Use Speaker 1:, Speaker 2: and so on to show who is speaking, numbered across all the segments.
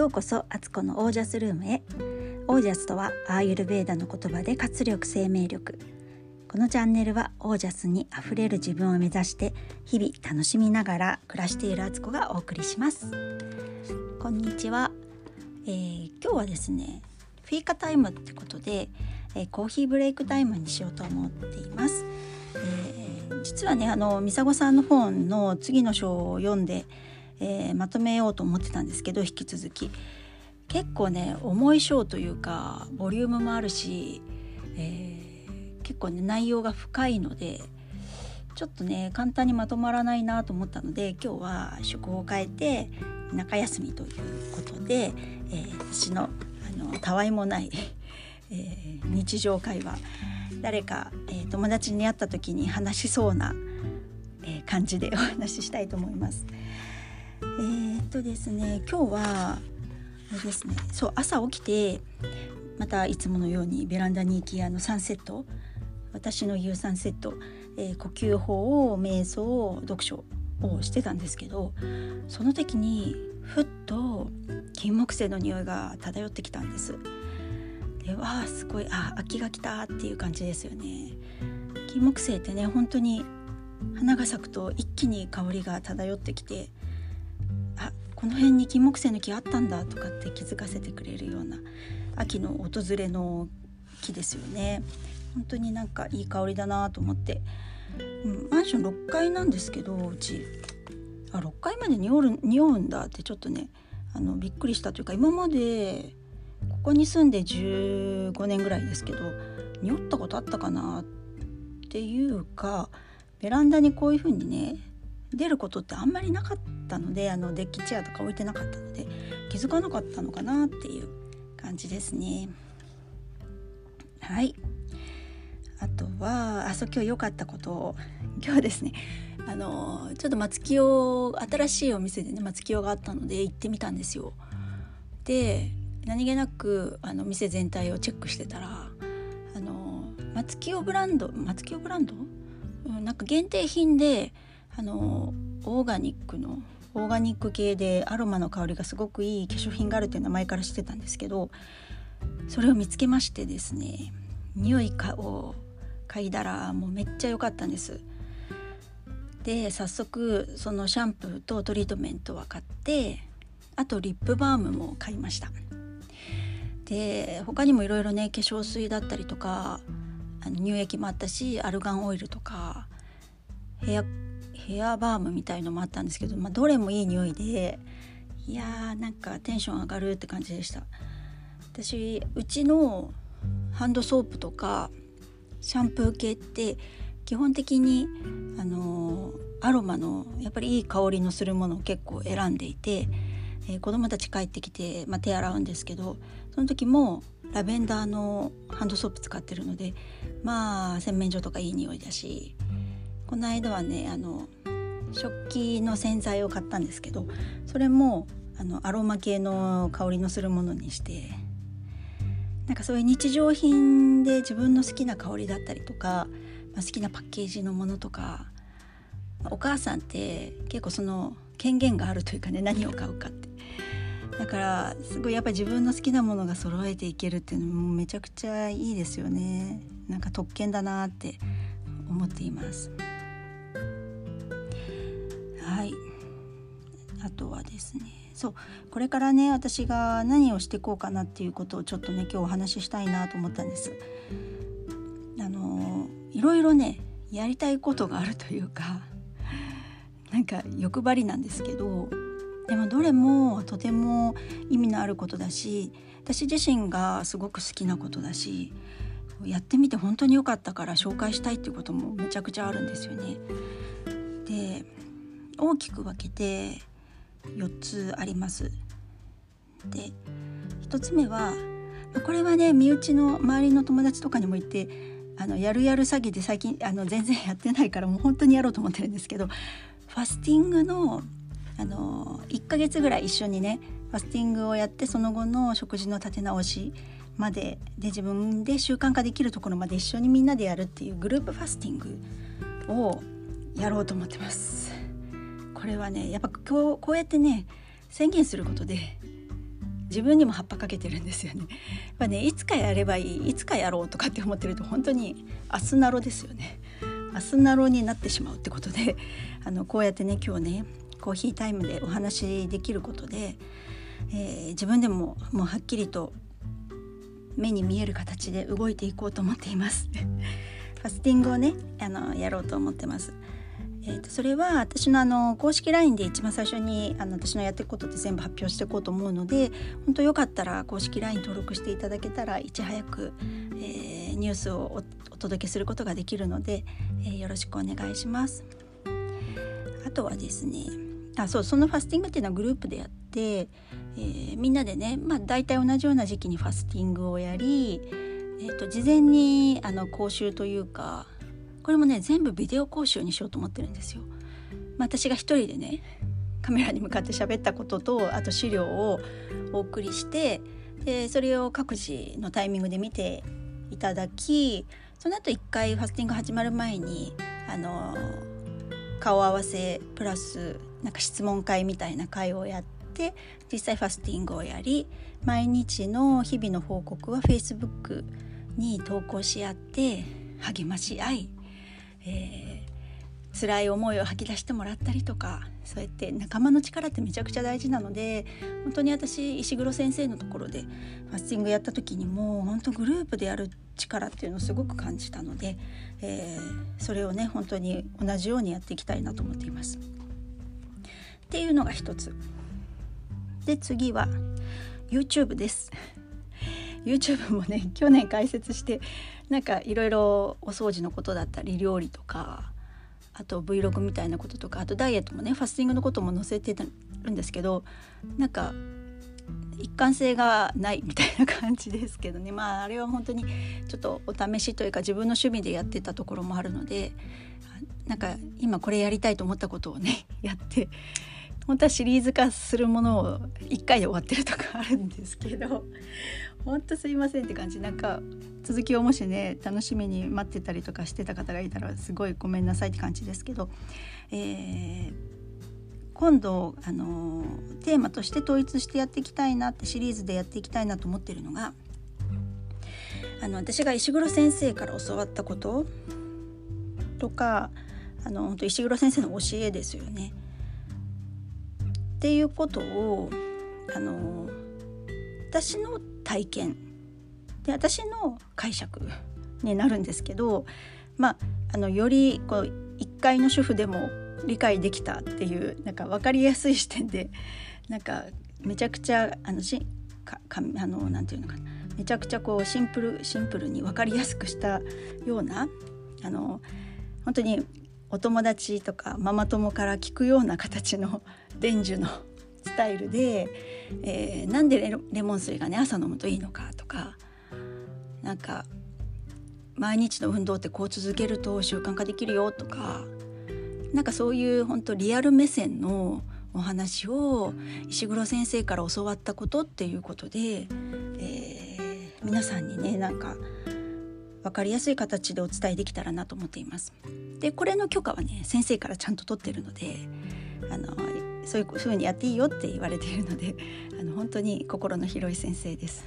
Speaker 1: ようこそアツコのオージャスルームへ。オージャスとはアーユルベーダの言葉で活力生命力。このチャンネルはオージャスにあふれる自分を目指して日々楽しみながら暮らしているアツコがお送りします。こんにちは、えー、今日はですねフィーカタイムってことで、えー、コーヒーブレイクタイムにしようと思っています、えー、実はねあのミサゴさんの本の次の章を読んでえー、まとめようと思ってたんですけど引き続き結構ね重い章というかボリュームもあるし、えー、結構ね内容が深いのでちょっとね簡単にまとまらないなと思ったので今日は趣向を変えて中休みということで、えー、私のあのたわいもないえー、日常会話誰か、えー、友達に会った時に話しそうな、えー、感じでお話ししたいと思います。えー、っとですね今日はあれですねそう朝起きてまたいつものようにベランダに行きあのサンセット私の言うサンセット、えー、呼吸法瞑想読書をしてたんですけどその時にふっと金木犀の匂いが漂ってきたんです。でわあすごいあ秋が来たっていう感じですよね。金木犀ってね本当に花が咲くと一気に香りが漂ってきてあこの辺に金木犀の木あったんだとかって気づかせてくれるような秋の訪れの木ですよね。本当になんかいい香りだなと思って、うん、マンション6階なんですけどうち。あ6階まで匂う匂うんだってちょっとねあのびっくりしたというか今までここに住んで15年ぐらいですけど匂ったことあったかなっていうかベランダにこういう風にね出ることってあんまりなかったのであのデッキチェアとか置いてなかったので気づかなかったのかなっていう感じですね。はいあとはあそう今日良かったことを今日はですねあのちょっと松清新しいお店でね松清があったので行ってみたんですよ。で何気なくあの店全体をチェックしてたらあの松清ブランド松清ブランド、うん、なんか限定品であのオーガニックのオーガニック系でアロマの香りがすごくいい化粧品があるっていう名前から知ってたんですけどそれを見つけましてですね匂いを嗅いだらもうめっちゃ良かったんです。で早速そのシャンプーとトリートメントは買ってあとリップバームも買いましたで他にもいろいろね化粧水だったりとかあの乳液もあったしアルガンオイルとかヘアヘアバームみたいのもあったんですけど、まあ、どれもいい匂いでいやーなんかテンション上がるって感じでした。私うちのハンドソープとかシャンプー系って基本的にあのアロマのやっぱりいい香りのするものを結構選んでいて、えー、子供たち帰ってきて、まあ、手洗うんですけどその時もラベンダーのハンドソープ使ってるのでまあ洗面所とかいい匂いだしこの間はねあの食器の洗剤を買ったんですけどそれもあのアロマ系の香りのするものにしてなんかそういう日常品で自分の好きな香りだったりとか、まあ、好きなパッケージのものとかお母さんって結構その権限があるというかね何を買うかってだからすごいやっぱり自分の好きなものが揃えていけるっていうのもめちゃくちゃいいですよねなんか特権だなって思っています。あとはですねそうこれからね私が何をしていこうかなっていうことをちょっとね今日お話ししたいなと思ったんですあのいろいろねやりたいことがあるというかなんか欲張りなんですけどでもどれもとても意味のあることだし私自身がすごく好きなことだしやってみて本当に良かったから紹介したいっていうこともめちゃくちゃあるんですよね。で大きく分けて4つあります。で1つ目はこれはね身内の周りの友達とかにも言ってあのやるやる詐欺で最近あの全然やってないからもう本当にやろうと思ってるんですけどファスティングのあの1ヶ月ぐらい一緒にねファスティングをやってその後の食事の立て直しまでで自分で習慣化できるところまで一緒にみんなでやるっていうグループファスティングをやろうと思ってます。これはねやっぱこうこうやってね宣言することで自分にも葉っぱかけてるんですよね。やっぱねいつかやればいいいつかやろうとかって思ってると本当に明日なろですよね。明日なろになってしまうってことであのこうやってね今日ねコーヒータイムでお話しできることで、えー、自分でももうはっきりと目に見える形で動いていこうと思っています。ファスティングをねあのやろうと思ってます。えーと、それは私のあの公式 LINE で一番最初にあの私のやっていくことって全部発表していこうと思うので本当よかったら公式 LINE 登録していただけたらいち早く、えー、ニュースをお届けすることができるので、えー、よろしくお願いします。あとはですねあそうそのファスティングっていうのはグループでやって、えー、みんなでね、まあ、大体同じような時期にファスティングをやり、えーと、事前にあの講習というかこれもね全部ビデオ講習にしようと思ってるんですよ。まあ、私が一人でねカメラに向かって喋ったこととあと資料をお送りしてでそれを各自のタイミングで見ていただきその後一回ファスティング始まる前にあの顔合わせプラスなんか質問会みたいな会をやって実際ファスティングをやり毎日の日々の報告は Facebook に投稿し合って励まし合い、えー、辛い思いを吐き出してもらったりとかそうやって仲間の力ってめちゃくちゃ大事なので本当に私石黒先生のところでファスティングやった時にも本当グループでやる力っていうのをすごく感じたので、えー、それをね本当に同じようにやっていきたいなと思っています。っていうのが一つ。で次は YouTube です。YouTube もね去年開設してなんかいろいろお掃除のことだったり料理とかあと Vlog みたいなこととかあとダイエットもねファスティングのことも載せてるんですけどなんか一貫性がないみたいな感じですけどね。まああれは本当にちょっとお試しというか自分の趣味でやってたところもあるのでなんか今これやりたいと思ったことをねやって本当はシリーズ化するものを1回で終わってるとかあるんですけど本当すいませんって感じなんか続きをもしね楽しみに待ってたりとかしてた方がいたらすごいごめんなさいって感じですけど、えー、今度あのテーマとして統一してやっていきたいなってシリーズでやっていきたいなと思ってるのがあの私が石黒先生から教わったこととかあの本当石黒先生の教えですよね。っていうことをあの私の体験で私の解釈になるんですけどまああのよりこう一階の主婦でも理解できたっていうなんか分かりやすい視点でなんかめちゃくちゃあのしかかあのなんていうのかな。めちゃくちゃこうシンプルシンプルに分かりやすくしたようなあの本当にお友達とかママ友から聞くような形の伝授のスタイルで、えー、なんでレモン水がね朝飲むといいのかとかなんか毎日の運動ってこう続けると習慣化できるよとかなんかそういう本当リアル目線のお話を石黒先生から教わったことっていうことで、えー、皆さんにねなんか分かりやすい形でお伝えできたらなと思っています。でこれの許可はね先生からちゃんと取ってるのであのそういうふうにやっていいよって言われているので あの本当に心の広い先生です。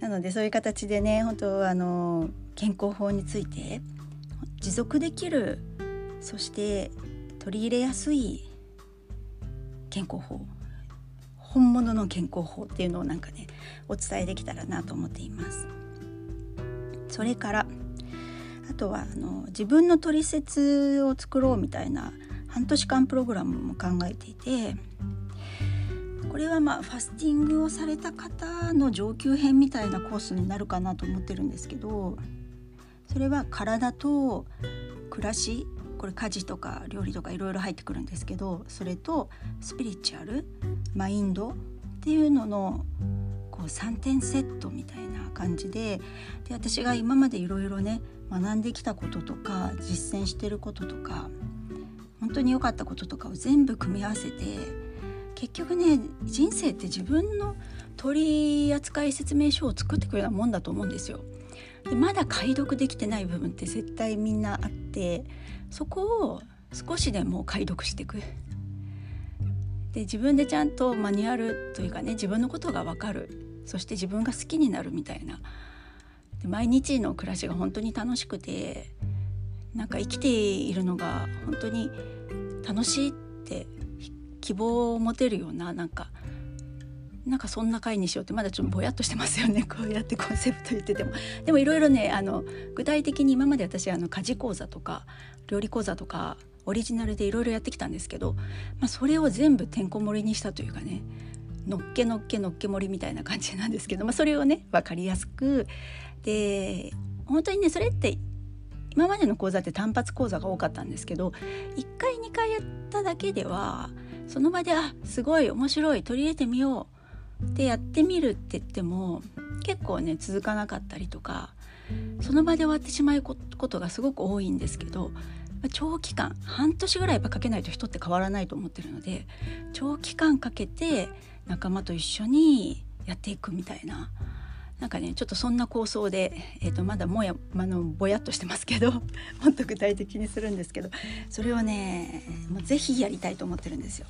Speaker 1: なのでそういう形でね本当あの健康法について持続できるそして取り入れやすい健康法本物の健康法っていうのをなんかねお伝えできたらなと思っています。それからあとはあの自分の取説を作ろうみたいな半年間プログラムも考えていてこれはまあファスティングをされた方の上級編みたいなコースになるかなと思ってるんですけどそれは体と暮らしこれ家事とか料理とかいろいろ入ってくるんですけどそれとスピリチュアルマインドっていうのの3点セットみたいな感じでで私が今までいろいろね学んできたこととか実践してることとか本当に良かったこととかを全部組み合わせて結局ね人生って自分の取扱説明書を作ってくるようなもんだと思うんですよ。でまだ解読できてない部分って絶対みんなあってそこを少しでも解読していくで自分でちゃんとマニュアルというかね自分のことが分かるそして自分が好きになるみたいな。毎日の暮らしが本当に楽しくてなんか生きているのが本当に楽しいって希望を持てるようななんかなんかそんな回にしようってまだちょっとぼやっとしてますよね。こうやってコンセプト言ってても。でもいろいろねあの具体的に今まで私あの家事講座とか料理講座とかオリジナルでいろいろやってきたんですけど、まあ、それを全部てんこ盛りにしたというかね。のっけのっけのっけ盛りみたいな感じなんですけど、まあ、それをね分かりやすく。で本当にねそれって今までの講座って単発講座が多かったんですけど1回2回やっただけではその場であすごい面白い取り入れてみようってやってみるって言っても結構ね続かなかったりとかその場で終わってしまうことがすごく多いんですけど長期間半年ぐらいやっぱかけないと人って変わらないと思ってるので長期間かけて仲間と一緒にやっていくみたいななんかねちょっとそんな構想で、えーと、まだもやあのぼやっとしてますけど もっと具体的にするんですけどそれをねもうぜひやりたいと思ってるんですよ。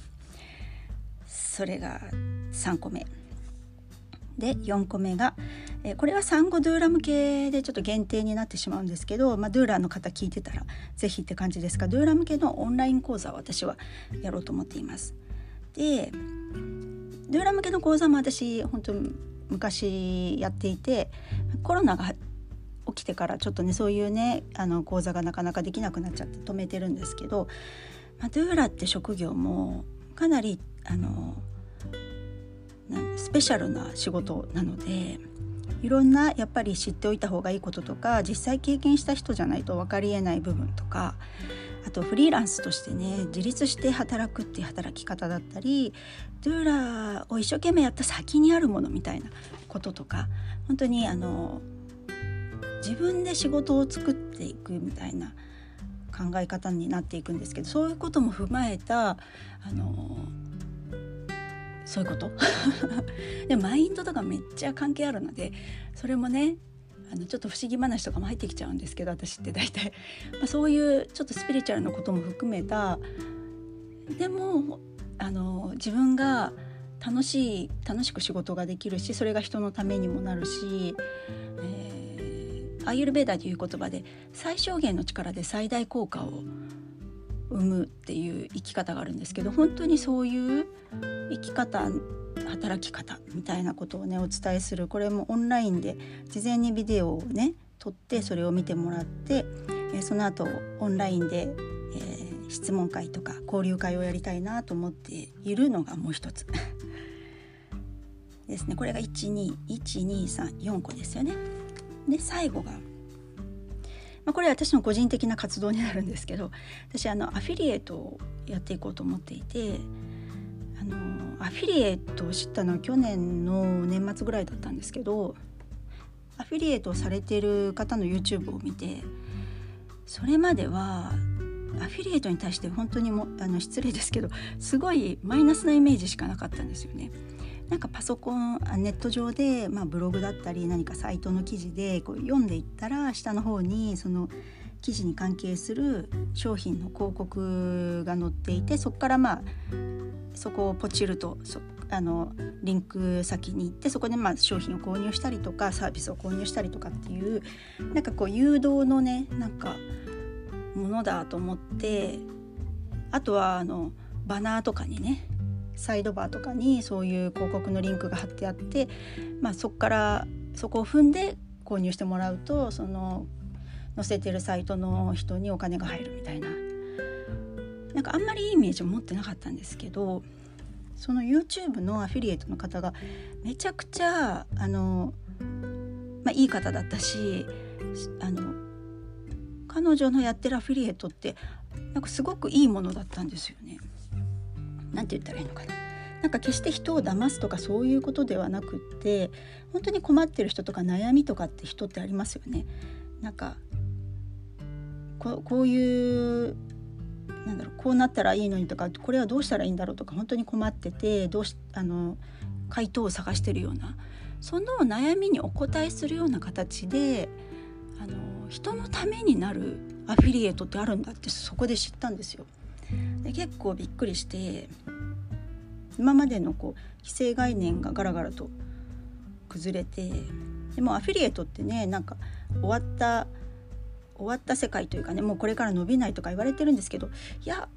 Speaker 1: それが3個目で4個目が、えー、これは産後ドゥーラ向けでちょっと限定になってしまうんですけど、まあ、ドゥーラの方聞いてたら是非って感じですがドゥーラ向けのオンライン講座を私はやろうと思っています。でドゥーラ向けの講座も私本当昔やっていてコロナが起きてからちょっとねそういうねあの講座がなかなかできなくなっちゃって止めてるんですけど、まあ、ドゥーラって職業もかなりあのスペシャルな仕事なのでいろんなやっぱり知っておいた方がいいこととか実際経験した人じゃないと分かりえない部分とかあとフリーランスとしてね自立して働くっていう働き方だったりドゥーラーを一生懸命やった先にあるものみたいなこととか本当にあの自分で仕事を作っていくみたいな考え方になっていくんですけどそういうことも踏まえたあのそういうこと？でマインドとかめっちゃ関係あるのでそれもねあのちょっと不思議話とかも入ってきちゃうんですけど私って大体、まあ、そういうちょっとスピリチュアルなことも含めた。でもあの自分が楽しい楽しく仕事ができるしそれが人のためにもなるし、えー、アイユルベーダという言葉で最小限の力で最大効果を生むっていう生き方があるんですけど本当にそういう生き方働き方みたいなことをねお伝えする。これもオンラインで事前にビデオをね撮ってそれを見てもらって、えその後オンラインで、えー、質問会とか交流会をやりたいなと思っているのがもう一つ。ですね。これが121234個ですよね。で最後が、まあ、これは私の個人的な活動になるんですけど私あのアフィリエイトをやっていこうと思っていてあのアフィリエイトを知ったのは去年の年末ぐらいだったんですけどアフィリエイトをされてる方の YouTube を見てそれまではアフィリエイトに対して本当にもあの失礼ですけどすごいマイナスなイメージしかなかったんですよね。なんかパソコンネット上で、まあ、ブログだったり何かサイトの記事でこう読んでいったら下の方にその記事に関係する商品の広告が載っていてそこからまあそこをポチるとあのリンク先に行ってそこでまあ商品を購入したりとかサービスを購入したりとかっていうなんかこう誘導のねなんかものだと思ってあとはあのバナーとかにねサイドバーとかにそういう広告のリンクが貼ってあって、まあ、そこからそこを踏んで購入してもらうとその載せてるサイトの人にお金が入るみたいな。なんかあんまりいいイメージを持ってなかったんですけどその YouTube のアフィリエイトの方がめちゃくちゃあの、まあ、いい方だったしあの彼女のやってるアフィリエイトってなんかすごくいいものだったんですよ。ね。なんて言ったらいいのかな。なんか決して人を騙すとかそういうことではなくって本当に困ってる人とか悩みとかって人ってありますよね。なんかここういうなんだろうこうなったらいいのにとかこれはどうしたらいいんだろうとか本当に困っててどうしあの回答を探してるようなその悩みにお答えするような形であの人のためになるアフィリエイトってあるんだってそこで知ったんですよ。で結構びっくりして今までのこう既成概念がガラガラと崩れてでもアフィリエイトってねなんか終わった終わった世界というかねもうこれから伸びないとか言われてるんですけどいや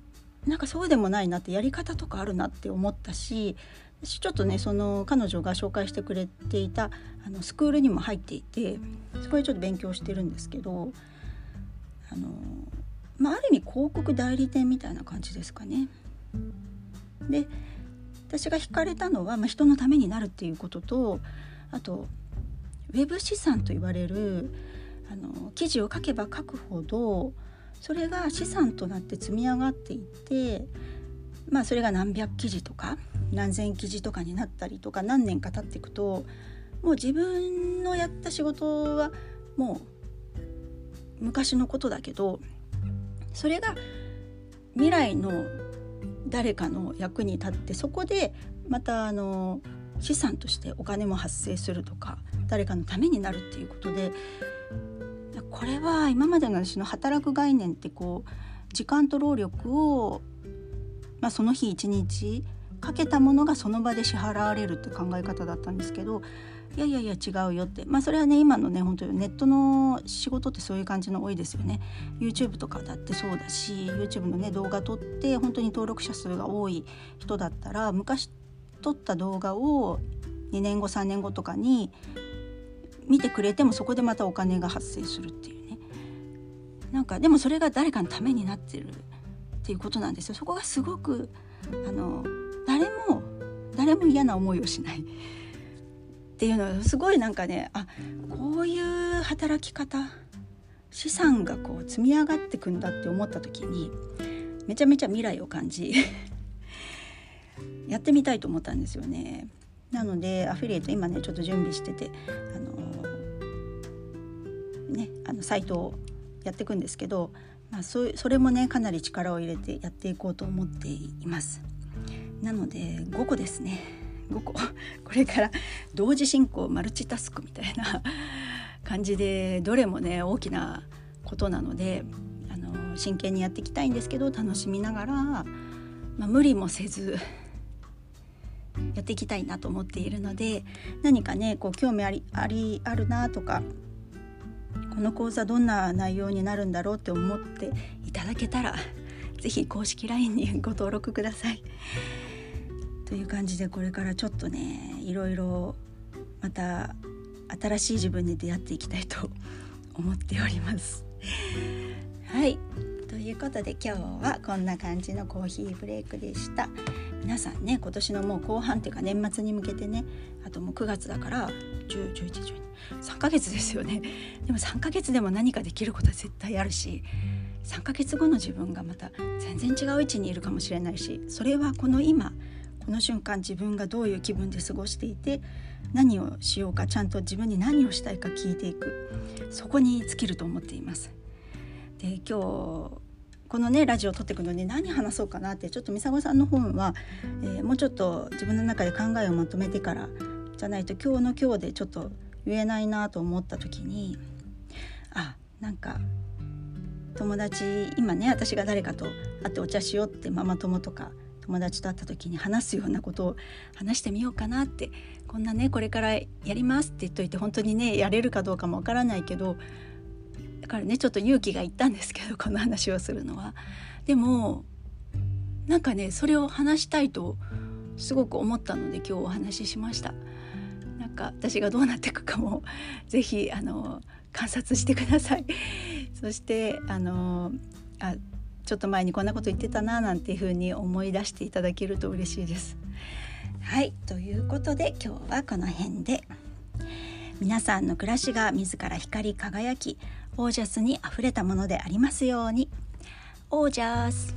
Speaker 1: なんかそうでもないなってやり方とかあるなって思ったし私ちょっとねその彼女が紹介してくれていたあのスクールにも入っていてそこでちょっと勉強してるんですけどあの、まあ、ある意味広告代理店みたいな感じですかね。で私が惹かれたのは、まあ、人のためになるっていうこととあとウェブ資産と言われるあの記事を書けば書くほどそれが資産となって積み上がっていってまあそれが何百記事とか何千記事とかになったりとか何年か経っていくともう自分のやった仕事はもう昔のことだけどそれが未来の誰かの役に立ってそこでまたあの資産としてお金も発生するとか誰かのためになるっていうことでこれは今までの私の働く概念ってこう時間と労力を、まあ、その日一日かけたものがその場で支払われるって考え方だったんですけどいやいやいや違うよって。まあそれはね今のね本当にネットの仕事ってそういう感じの多いですよね。YouTube とかだってそうだし YouTube のね動画撮って本当に登録者数が多い人だったら昔撮った動画を2年後3年後とかに見てくれてもそこでまたお金が発生するっていうね。なんかでもそれが誰かのためになってるっていうことなんですよ。そこがすごくあの誰も誰も嫌な思いをしない。っていうのはすごいなんかねあこういう働き方資産がこう積み上がってくんだって思った時にめちゃめちゃ未来を感じ やってみたいと思ったんですよね。なのでアフィリエイト今ねちょっと準備しててあのねあのサイトをやっていくんですけど、まあ、そそれもねかなり力を入れてやっていこうと思っています。なので5個ですね5個これから同時進行マルチタスクみたいな感じでどれもね大きなことなのであの真剣にやっていきたいんですけど楽しみながら、まあ、無理もせずやっていきたいなと思っているので何かねこう興味ありありあるなとかこの講座どんな内容になるんだろうって思っていただけたら是非公式 LINE にご登録ください。という感じでこれからちょっとねいろいろまた新しい自分に出会っていきたいと 思っております。はいということで今日はこんな感じのコーヒーブレイクでした。皆さんね今年のもう後半っていうか年末に向けてねあともう9月だから101112ヶ月ですよねでも3ヶ月でも何かできることは絶対あるし3ヶ月後の自分がまた全然違う位置にいるかもしれないしそれはこの今この瞬間自分がどういう気分で過ごしていて何をしようかちゃんと自分に何をしたいか聞いていくそこに尽きると思っています。で今日このねラジオを撮っていくのに何話そうかなってちょっと美佐子さんの本は、えー、もうちょっと自分の中で考えをまとめてからじゃないと今日の今日でちょっと言えないなと思った時にあなんか友達今ね私が誰かと会ってお茶しようってママ友とか友達と会った時に話すようなことを話してみようかなってこんなねこれからやりますって言っといて本当にねやれるかどうかもわからないけどだからねちょっと勇気がいったんですけどこの話をするのは。でもなんかねそれを話したいとすごく思ったので今日お話ししました。なんか私がどうなっていくかも是非あの観察してください。そしてあのあちょっと前にこんなこと言ってたななんていうふうに思い出していただけると嬉しいです。はいということで今日はこの辺で。皆さんの暮らしが自ら光り輝きオージャスにあふれたものでありますように。オージャス。